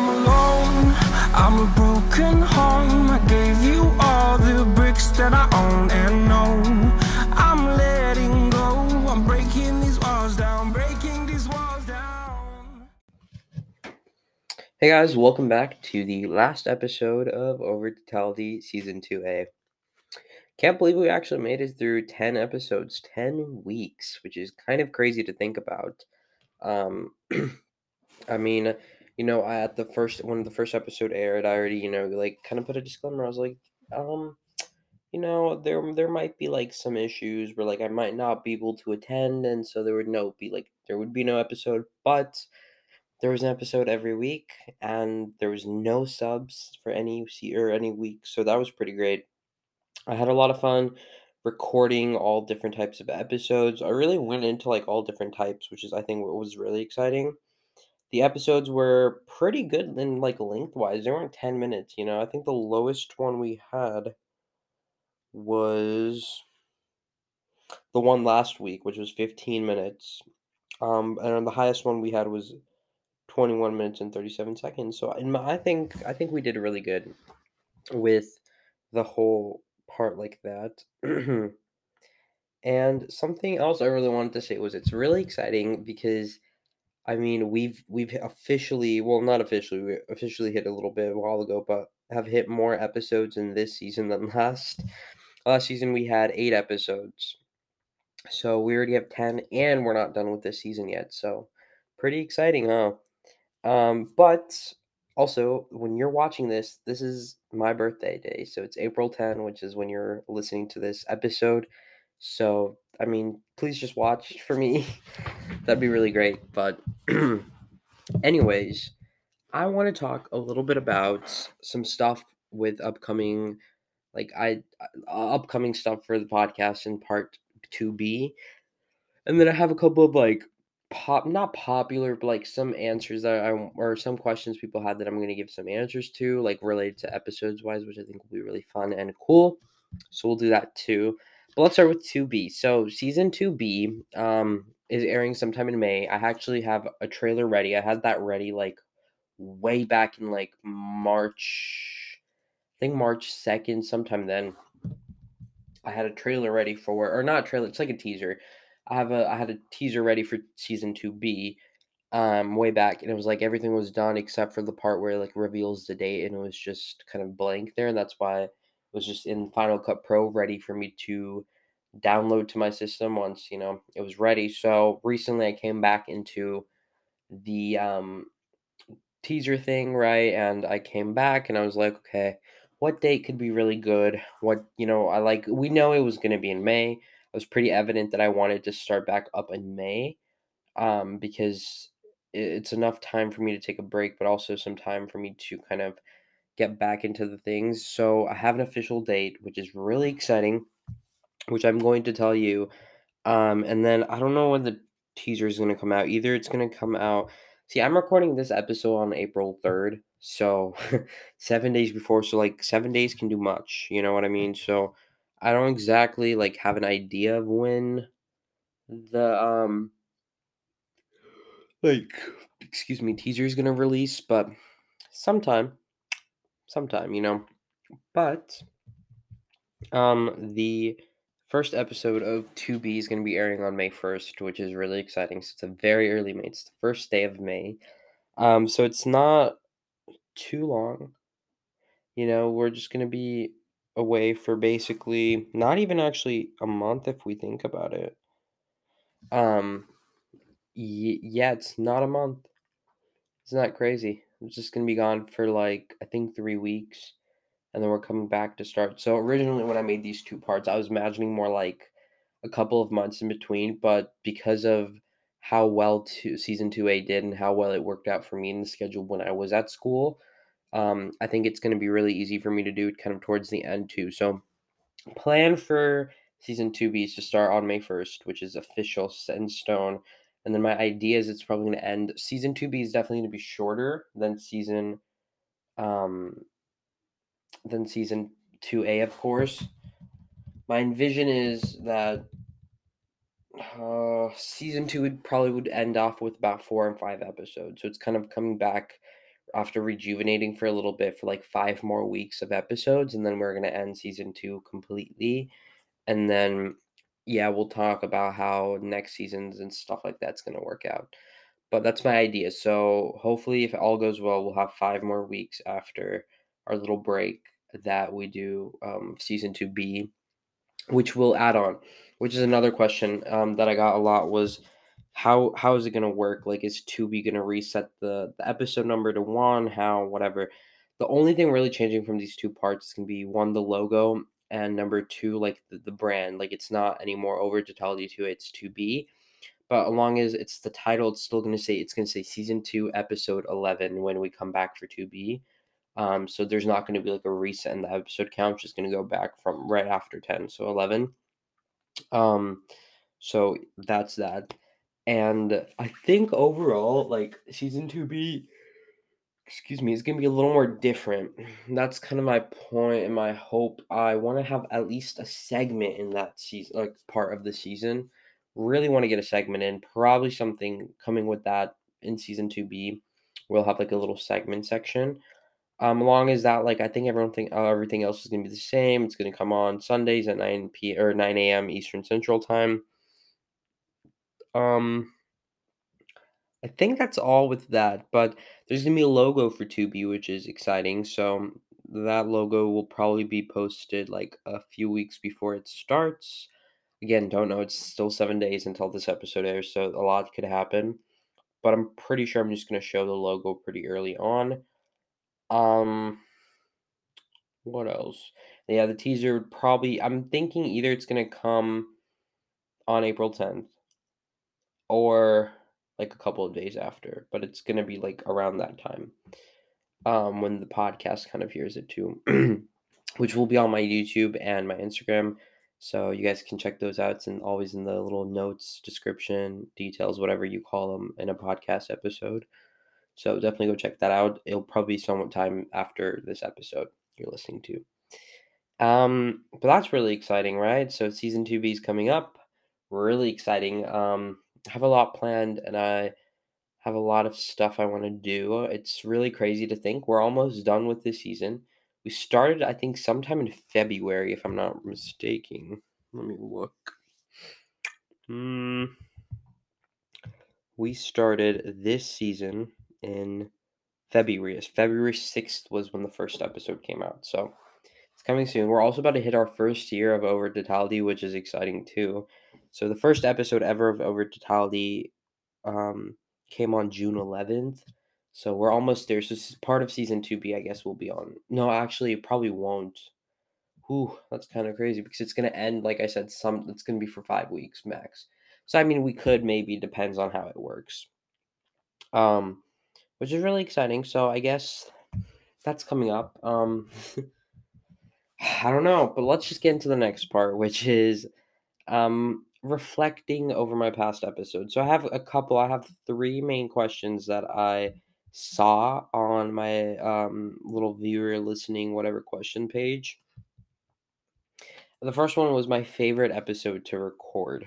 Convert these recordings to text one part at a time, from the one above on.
I'm alone, I'm a broken home. I gave you all the bricks that I own and know. I'm letting go, I'm breaking these walls down, breaking these walls down. Hey guys, welcome back to the last episode of Over Totality Season 2A. Can't believe we actually made it through 10 episodes, 10 weeks, which is kind of crazy to think about. Um, I mean, you know, I, at the first, when the first episode aired, I already, you know, like kind of put a disclaimer. I was like, um, you know, there there might be like some issues where like I might not be able to attend, and so there would no be like there would be no episode, but there was an episode every week, and there was no subs for any or any week, so that was pretty great. I had a lot of fun recording all different types of episodes. I really went into like all different types, which is I think what was really exciting. The episodes were pretty good in like lengthwise. They weren't 10 minutes, you know. I think the lowest one we had was the one last week, which was 15 minutes. Um, and the highest one we had was 21 minutes and 37 seconds. So in my, I think I think we did really good with the whole part like that. and something else I really wanted to say was it's really exciting because I mean we've we've officially well not officially we officially hit a little bit a while ago but have hit more episodes in this season than last. Last season we had 8 episodes. So we already have 10 and we're not done with this season yet. So pretty exciting, huh? Um, but also, when you're watching this, this is my birthday day. So it's April 10, which is when you're listening to this episode. So, I mean, please just watch for me. That'd be really great. But, anyways, I want to talk a little bit about some stuff with upcoming, like, I, uh, upcoming stuff for the podcast in part 2B. And then I have a couple of, like, pop not popular but like some answers that I or some questions people had that I'm going to give some answers to like related to episodes wise which I think will be really fun and cool. So we'll do that too. But let's start with 2B. So season 2B um is airing sometime in May. I actually have a trailer ready. I had that ready like way back in like March I think March 2nd sometime then. I had a trailer ready for or not trailer, it's like a teaser I have a I had a teaser ready for season two B, um, way back, and it was like everything was done except for the part where it, like reveals the date, and it was just kind of blank there, and that's why was just in Final Cut Pro, ready for me to download to my system once you know it was ready. So recently, I came back into the um, teaser thing, right, and I came back, and I was like, okay, what date could be really good? What you know, I like. We know it was gonna be in May it was pretty evident that I wanted to start back up in May um, because it's enough time for me to take a break, but also some time for me to kind of get back into the things. So I have an official date, which is really exciting, which I'm going to tell you. Um, and then I don't know when the teaser is going to come out. Either it's going to come out. See, I'm recording this episode on April 3rd. So seven days before. So, like, seven days can do much. You know what I mean? So, I don't exactly like have an idea of when the um like excuse me teaser is gonna release, but sometime, sometime, you know. But um the first episode of 2B is going to be airing on May 1st, which is really exciting. So it's a very early May. It's the first day of May. Um, so it's not too long. You know, we're just going to be away for basically not even actually a month if we think about it. Um, y- yeah, it's not a month. It's not crazy. It's just gonna be gone for like I think three weeks, and then we're coming back to start. So originally, when I made these two parts, I was imagining more like a couple of months in between, but because of how well to, season 2A did and how well it worked out for me in the schedule when I was at school, um, I think it's going to be really easy for me to do it kind of towards the end too. So, plan for season 2B is to start on May 1st, which is official set in stone. And then my idea is it's probably going to end. Season 2B is definitely going to be shorter than season um than season 2A, of course. My envision is that uh, season two would probably would end off with about four and five episodes. So it's kind of coming back after rejuvenating for a little bit for like five more weeks of episodes, and then we're gonna end season two completely. And then yeah, we'll talk about how next seasons and stuff like that's gonna work out. But that's my idea. So hopefully if all goes well, we'll have five more weeks after our little break that we do um, season two B, which we'll add on. Which is another question um, that I got a lot was how how is it gonna work? Like, is 2B gonna reset the the episode number to one? How whatever. The only thing really changing from these two parts can be one the logo and number two like the, the brand. Like it's not anymore over Totality two. It's 2B. But as long as it's the title, it's still gonna say it's gonna say season two episode eleven when we come back for 2B. Um, so there's not going to be like a reset in the episode count. Just going to go back from right after 10, so 11. Um, so that's that. And I think overall, like season 2B, excuse me, is going to be a little more different. That's kind of my point and my hope. I want to have at least a segment in that season, like part of the season. Really want to get a segment in. Probably something coming with that in season 2B. We'll have like a little segment section. Um, long as that, like I think everyone think uh, everything else is gonna be the same. It's gonna come on Sundays at nine p or nine a.m. Eastern Central Time. Um, I think that's all with that. But there's gonna be a logo for 2B, which is exciting. So that logo will probably be posted like a few weeks before it starts. Again, don't know. It's still seven days until this episode airs, so a lot could happen. But I'm pretty sure I'm just gonna show the logo pretty early on. Um, what else? Yeah, the teaser would probably. I'm thinking either it's gonna come on April 10th or like a couple of days after, but it's gonna be like around that time. Um, when the podcast kind of hears it too, which will be on my YouTube and my Instagram. So you guys can check those out. and always in the little notes, description, details, whatever you call them in a podcast episode. So definitely go check that out. It'll probably be somewhat time after this episode you're listening to. Um, but that's really exciting, right? So season two B is coming up. Really exciting. Um, have a lot planned and I have a lot of stuff I want to do. It's really crazy to think we're almost done with this season. We started, I think, sometime in February, if I'm not mistaken. Let me look. Hmm. We started this season in February. February 6th was when the first episode came out. So coming soon. We're also about to hit our first year of Over Totality, which is exciting too. So the first episode ever of Over Totality um, came on June 11th. So we're almost there. So this is part of season 2B, I guess, will be on. No, actually, it probably won't. Whew, that's kind of crazy because it's going to end, like I said, some it's going to be for five weeks max. So, I mean, we could maybe, depends on how it works. Um, which is really exciting. So I guess that's coming up. Um, I don't know, but let's just get into the next part, which is um, reflecting over my past episodes. So I have a couple. I have three main questions that I saw on my um, little viewer listening whatever question page. The first one was my favorite episode to record.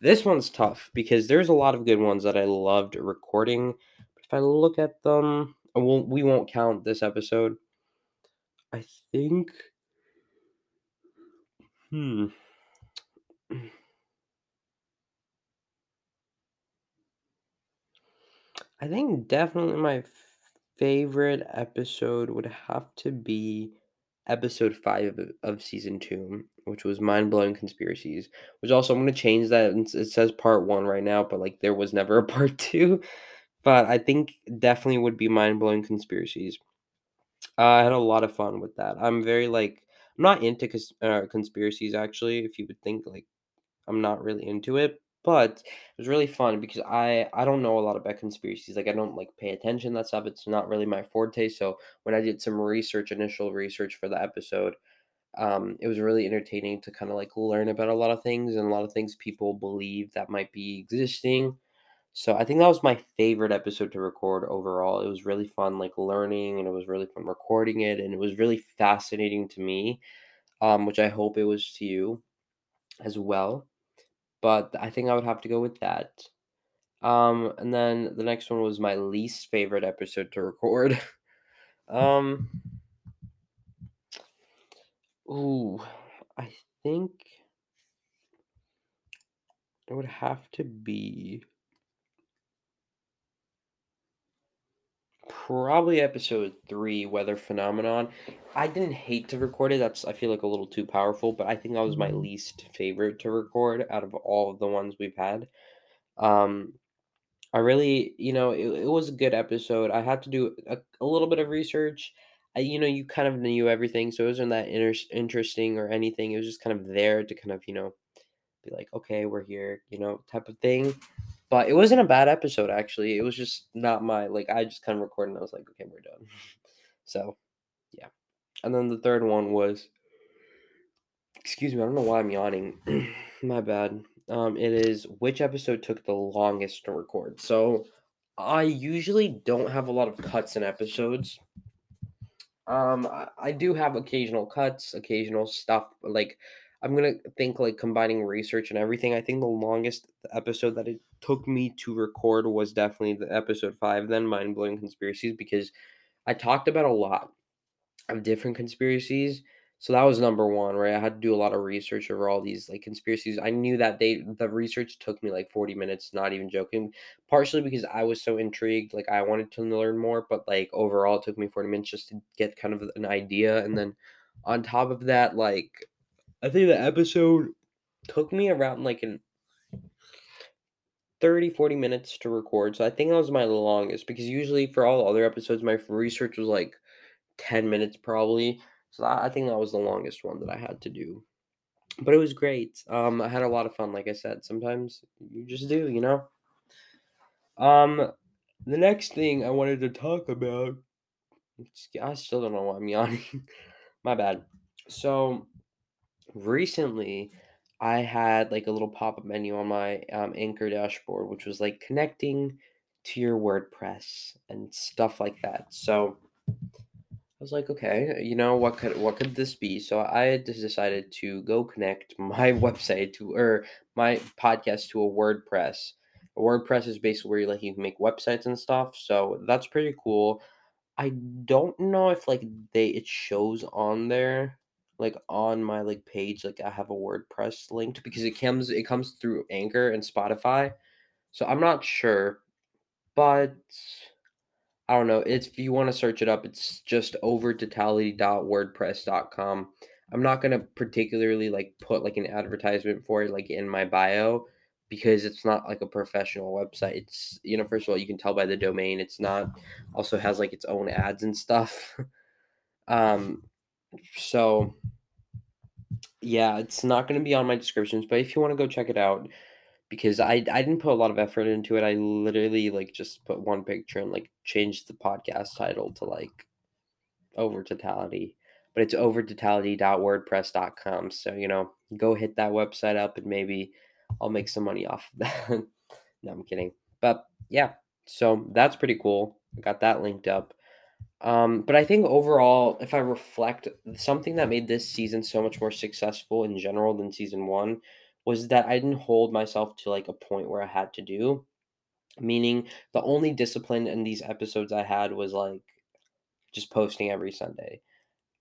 This one's tough because there's a lot of good ones that I loved recording if I look at them, we'll, we won't count this episode. I think. Hmm. I think definitely my favorite episode would have to be episode five of, of season two, which was mind blowing conspiracies. Which also I'm gonna change that. It says part one right now, but like there was never a part two. But I think definitely would be mind blowing conspiracies. Uh, I had a lot of fun with that. I'm very like I'm not into cons- uh, conspiracies actually. If you would think like I'm not really into it, but it was really fun because I I don't know a lot about conspiracies. Like I don't like pay attention to that stuff. It's not really my forte. So when I did some research, initial research for the episode, um, it was really entertaining to kind of like learn about a lot of things and a lot of things people believe that might be existing so I think that was my favorite episode to record overall. It was really fun, like learning, and it was really fun recording it, and it was really fascinating to me, um, which I hope it was to you as well. But I think I would have to go with that. Um, and then the next one was my least favorite episode to record. um, ooh, I think it would have to be probably episode three, Weather Phenomenon. I didn't hate to record it. That's I feel like a little too powerful, but I think that was my least favorite to record out of all of the ones we've had. Um, I really, you know, it, it was a good episode. I had to do a, a little bit of research. I, you know, you kind of knew everything, so it wasn't that inter- interesting or anything. It was just kind of there to kind of, you know, be like, okay, we're here, you know, type of thing. But it wasn't a bad episode actually. It was just not my like. I just kind of recorded and I was like, okay, we're done. so, yeah. And then the third one was, excuse me, I don't know why I'm yawning. my bad. Um, it is which episode took the longest to record. So, I usually don't have a lot of cuts in episodes. Um, I, I do have occasional cuts, occasional stuff like I'm gonna think like combining research and everything. I think the longest episode that it took me to record was definitely the episode five, then mind blowing conspiracies, because I talked about a lot of different conspiracies. So that was number one, right? I had to do a lot of research over all these like conspiracies. I knew that they the research took me like 40 minutes, not even joking. Partially because I was so intrigued, like I wanted to learn more, but like overall it took me 40 minutes just to get kind of an idea. And then on top of that, like I think the episode took me around like an 30 40 minutes to record. So I think that was my longest because usually for all the other episodes my research was like 10 minutes probably. So I think that was the longest one that I had to do. But it was great. Um I had a lot of fun like I said. Sometimes you just do, you know. Um the next thing I wanted to talk about I still don't know why I'm yawning. My bad. So recently I had like a little pop-up menu on my um, Anchor dashboard, which was like connecting to your WordPress and stuff like that. So I was like, okay, you know what could what could this be? So I just decided to go connect my website to or my podcast to a WordPress. A WordPress is basically where you like you can make websites and stuff. So that's pretty cool. I don't know if like they it shows on there like on my like page like I have a WordPress linked because it comes it comes through Anchor and Spotify. So I'm not sure, but I don't know. It's if you want to search it up, it's just overtotality.wordpress.com. I'm not gonna particularly like put like an advertisement for it like in my bio because it's not like a professional website. It's you know, first of all, you can tell by the domain. It's not also has like its own ads and stuff. um so yeah, it's not going to be on my descriptions, but if you want to go check it out, because I I didn't put a lot of effort into it. I literally like just put one picture and like changed the podcast title to like over totality. But it's over totality.wordpress.com. So, you know, go hit that website up and maybe I'll make some money off of that. no, I'm kidding. But yeah, so that's pretty cool. I got that linked up. Um, but I think overall, if I reflect, something that made this season so much more successful in general than season one was that I didn't hold myself to like a point where I had to do. Meaning, the only discipline in these episodes I had was like just posting every Sunday.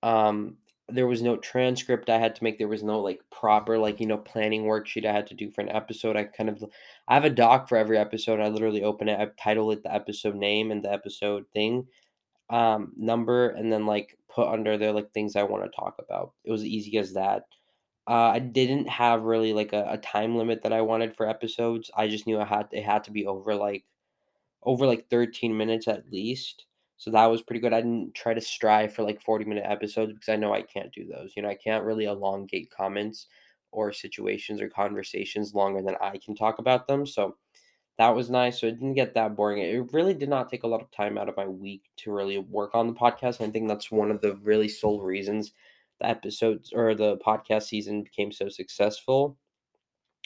Um, there was no transcript I had to make. There was no like proper like you know planning worksheet I had to do for an episode. I kind of I have a doc for every episode. I literally open it, I title it the episode name and the episode thing, um, number and then like put under there like things I want to talk about. It was easy as that. Uh, I didn't have really like a, a time limit that I wanted for episodes. I just knew I had it had to be over like over like 13 minutes at least. So that was pretty good. I didn't try to strive for like 40 minute episodes because I know I can't do those. You know, I can't really elongate comments or situations or conversations longer than I can talk about them. So that was nice. So it didn't get that boring. It really did not take a lot of time out of my week to really work on the podcast. I think that's one of the really sole reasons the episodes or the podcast season became so successful.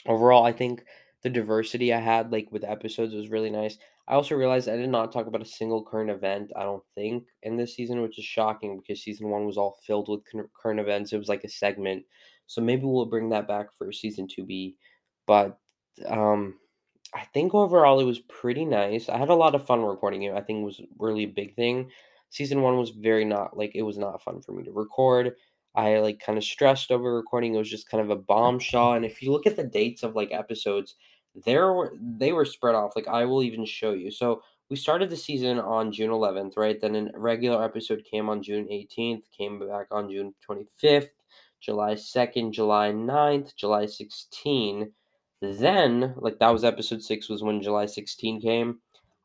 Overall, I think the diversity I had like with episodes was really nice. I also realized I did not talk about a single current event, I don't think, in this season, which is shocking because season one was all filled with current events. It was like a segment. So maybe we'll bring that back for season 2B. But um I think overall it was pretty nice. I had a lot of fun recording it. I think it was really a big thing. Season one was very not like it was not fun for me to record. I like kind of stressed over recording. It was just kind of a mm. bombshell. And if you look at the dates of like episodes, there were they were spread off. Like I will even show you. So we started the season on June 11th, right? Then a regular episode came on June 18th, came back on June 25th, July 2nd, July 9th, July 16th then, like that was episode six, was when July 16 came.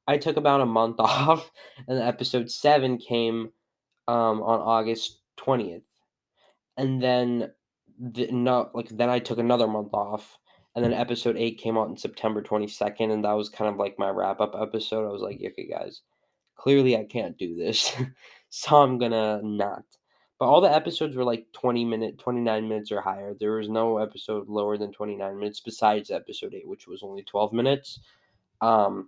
I took about a month off, and episode seven came um, on August 20th. And then, the, no, like then I took another month off, and then episode eight came out in September 22nd, and that was kind of like my wrap up episode. I was like, okay, guys, clearly I can't do this, so I'm gonna not. But all the episodes were like 20 minute, 29 minutes or higher. There was no episode lower than 29 minutes besides episode 8, which was only 12 minutes. Um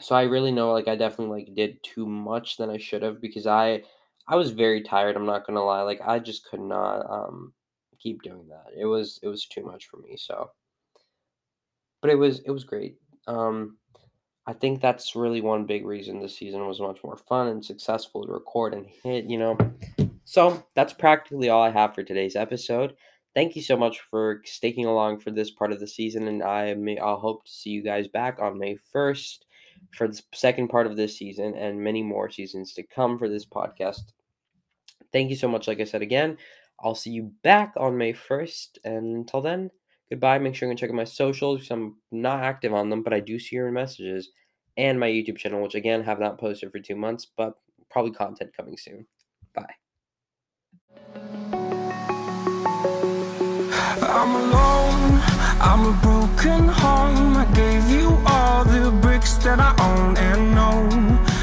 so I really know like I definitely like did too much than I should have because I I was very tired, I'm not going to lie. Like I just could not um keep doing that. It was it was too much for me, so but it was it was great. Um I think that's really one big reason this season was much more fun and successful to record and hit, you know. So that's practically all I have for today's episode. Thank you so much for sticking along for this part of the season, and I may I'll hope to see you guys back on May first for the second part of this season and many more seasons to come for this podcast. Thank you so much. Like I said again, I'll see you back on May first, and until then, goodbye. Make sure you check out my socials. Because I'm not active on them, but I do see your messages and my YouTube channel, which again have not posted for two months, but probably content coming soon. Bye. I'm alone, I'm a broken home. I gave you all the bricks that I own and know.